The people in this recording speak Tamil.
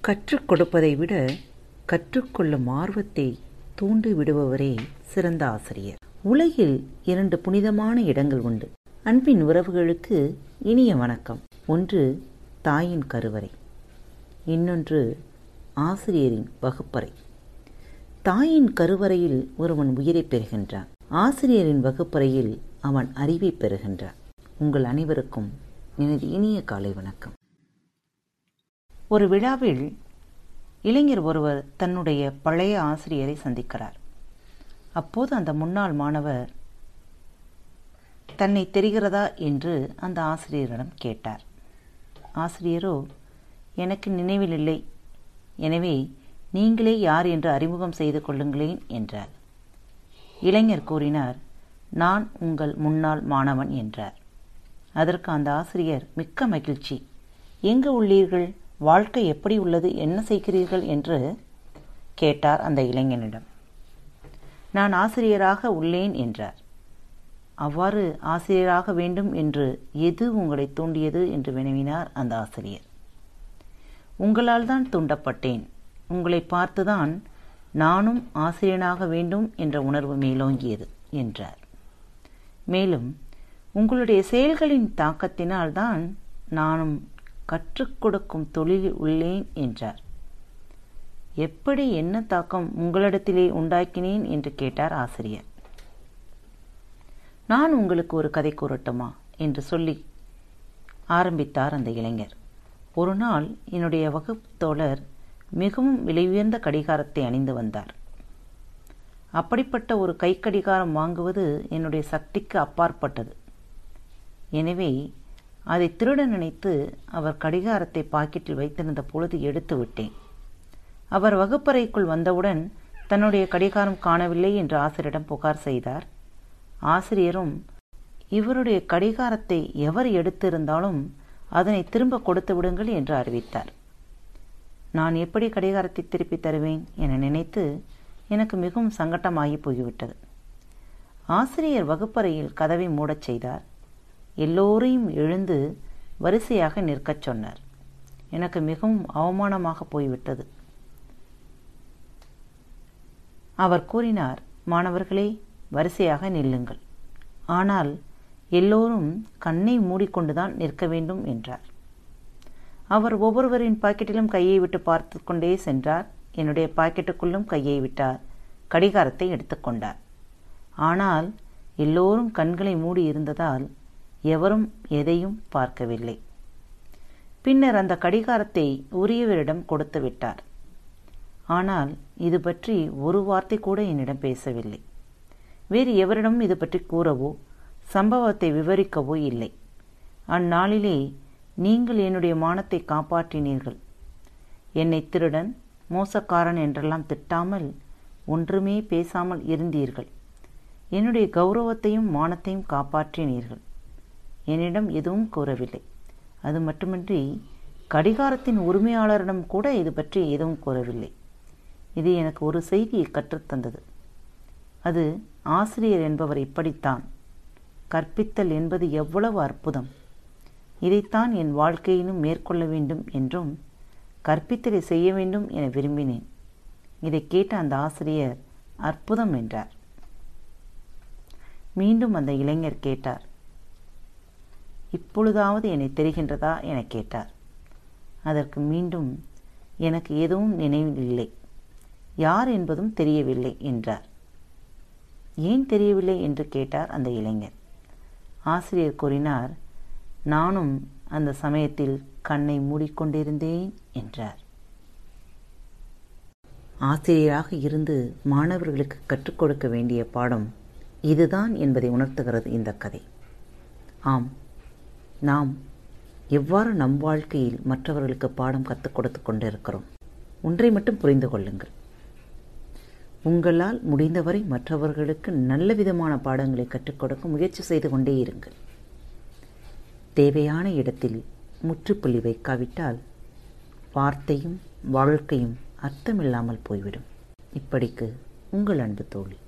கற்றுக் கொடுப்பதை விட கற்றுக்கொள்ளும் ஆர்வத்தை தூண்டி விடுபவரே சிறந்த ஆசிரியர். உலகில் இரண்டு புனிதமான இடங்கள் உண்டு. அன்பின் உறவுகளுக்கு இனிய வணக்கம். ஒன்று தாயின் கருவறை. இன்னொன்று ஆசிரியரின் வகுப்பறை. தாயின் கருவறையில் ஒருவன் உயிரை பெறுகின்றான். ஆசிரியரின் வகுப்பறையில் அவன் அறிவை பெறுகின்றான். உங்கள் அனைவருக்கும் எனது இனிய காலை வணக்கம். ஒரு விழாவில் இளைஞர் ஒருவர் தன்னுடைய பழைய ஆசிரியரை சந்திக்கிறார். அப்போது அந்த முன்னாள் மாணவர் தன்னை தெரிகிறதா? என்று அந்த ஆசிரியரிடம் கேட்டார். ஆசிரியரோ எனக்கு நினைவில் இல்லை. எனவே நீங்களே யார் என்று அறிமுகம் செய்து கொள்ளுங்களேன் என்றார். இளைஞர் கூறினார் நான் உங்கள் முன்னாள் மாணவன் என்றார். அதற்கு அந்த ஆசிரியர் மிக்க மகிழ்ச்சி. எங்கு உள்ளீர்கள்? வாழ்க்கை எப்படி உள்ளது என்ன செய்கிறீர்கள் என்று கேட்டார் அந்த இளைஞனிடம். நான் ஆசிரியராக உள்ளேன் என்றார். அவ்வாறு ஆசிரியராக வேண்டும் என்று எது உங்களை தூண்டியது? என்று வினவினார் அந்த ஆசிரியர். உங்களால் தான் தூண்டப்பட்டேன். உங்களை பார்த்துதான் நானும் ஆசிரியனாக வேண்டும் என்ற உணர்வு மேலோங்கியது என்றார். மேலும் உங்களுடைய செயல்களின் தாக்கத்தினால் தான் நானும் கற்றுக் கொடுக்கும் தொழிலில் உள்ளேன் என்றார். எப்படி என்ன தாக்கம் உங்களிடத்திலே உண்டாக்கினேன்? என்று கேட்டார் ஆசிரியர். நான் உங்களுக்கு ஒரு கதை கூறட்டுமா? என்று சொல்லி ஆரம்பித்தார் அந்த இளைஞர். ஒரு நாள் என்னுடைய வகுப்பு தோழர் மிகவும் விலை உயர்ந்த கடிகாரத்தை அணிந்து வந்தார். அப்படிப்பட்ட ஒரு கை கடிகாரம் வாங்குவது என்னுடைய சக்திக்கு அப்பாற்பட்டது. எனவே அதை திருட நினைத்து அவர் கடிகாரத்தை பாக்கெட்டில் வைத்திருந்த பொழுது எடுத்து விட்டேன். அவர் வகுப்பறைக்குள் வந்தவுடன் தன்னுடைய கடிகாரம் காணவில்லை என்று ஆசிரியரிடம் புகார் செய்தார். ஆசிரியரும் இவருடைய கடிகாரத்தை எவர் எடுத்திருந்தாலும் அதனை திரும்ப கொடுத்து விடுங்கள் என்று அறிவித்தார். நான் எப்படி கடிகாரத்தை திருப்பி தருவேன் என நினைத்து எனக்கு மிகவும் சங்கட்டமாகி போய்விட்டது. ஆசிரியர் வகுப்பறையில் கதவை மூடச் செய்தார். எல்லோரையும் எழுந்து வரிசையாக நிற்கச் சொன்னார். எனக்கு மிகவும் அவமானமாக போய்விட்டது. அவர் கூறினார் மாணவர்களே வரிசையாக நில்லுங்கள். ஆனால் எல்லோரும் கண்ணை மூடிக்கொண்டுதான் நிற்க வேண்டும் என்றார். அவர் ஒவ்வொருவரின் பாக்கெட்டிலும் கையை விட்டு பார்த்து கொண்டே சென்றார். என்னுடைய பாக்கெட்டுக்குள்ளும் கையை விட்டார். கடிகாரத்தை எடுத்துக்கொண்டார் ஆனால் எல்லோரும் கண்களை மூடி இருந்ததால் எவரும் எதையும் பார்க்கவில்லை. பின்னர் அந்த கடிகாரத்தை உரியவரிடம் கொடுத்து விட்டார். ஆனால் இது பற்றி ஒரு வார்த்தை கூட என்னிடம் பேசவில்லை. வேறு எவரிடம் இது பற்றி கூறவோ சம்பவத்தை விவரிக்கவோ இல்லை. அந்நாளிலே நீங்கள் என்னுடைய மானத்தை காப்பாற்றினீர்கள். என்னை திருடன் மோசக்காரன் என்றெல்லாம் திட்டாமல் ஒன்றுமே பேசாமல் இருந்தீர்கள். என்னுடைய கௌரவத்தையும் மானத்தையும் காப்பாற்றினீர்கள். என்னிடம் எதுவும் கூறவில்லை. அது மட்டுமின்றி கடிகாரத்தின் உரிமையாளரிடம் கூட இது பற்றி எதுவும் கூறவில்லை. இது எனக்கு ஒரு செய்தியை கற்றுத்தந்தது அது ஆசிரியர் என்பவர் இப்படித்தான் கற்பித்தல் என்பது எவ்வளவு அற்புதம். இதைத்தான் என் வாழ்க்கையிலும் மேற்கொள்ள வேண்டும் என்றும் கற்பித்தலை செய்ய வேண்டும் என விரும்பினேன். இதை கேட்ட அந்த ஆசிரியர் அற்புதம் என்றார். மீண்டும் அந்த இளைஞர் கேட்டார் இப்பொழுதாவது என்னை தெரிகின்றதா என கேட்டார். அதற்கு மீண்டும் எனக்கு எதுவும் நினைவில் இல்லை. யார் என்பதும் தெரியவில்லை என்றார். ஏன் தெரியவில்லை என்று கேட்டார் அந்த இளைஞர். ஆசிரியர் கூறினார் நானும் அந்த சமயத்தில் கண்ணை மூடிக்கொண்டிருந்தேன் என்றார். ஆசிரியராக இருந்து மாணவர்களுக்கு கற்றுக் கொடுக்க வேண்டிய பாடம் இதுதான் என்பதை உணர்த்துகிறது இந்த கதை. ஆம் நாம் எவ்வாறு நம் வாழ்க்கையில் மற்றவர்களுக்கு பாடம் கற்றுக் கொடுத்து கொண்டிருக்கிறோம்? ஒன்றை மட்டும் புரிந்து கொள்ளுங்கள். உங்களால் முடிந்தவரை மற்றவர்களுக்கு நல்ல விதமான பாடங்களை கற்றுக் கொடுக்க முயற்சி செய்து கொண்டே இருங்கள். தேவையான இடத்தில் முற்றுப்புள்ளி வைக்காவிட்டால் வார்த்தையும் வாழ்க்கையும் அர்த்தமில்லாமல் போய்விடும். இப்படிக்கு உங்கள் அன்பு தோழி.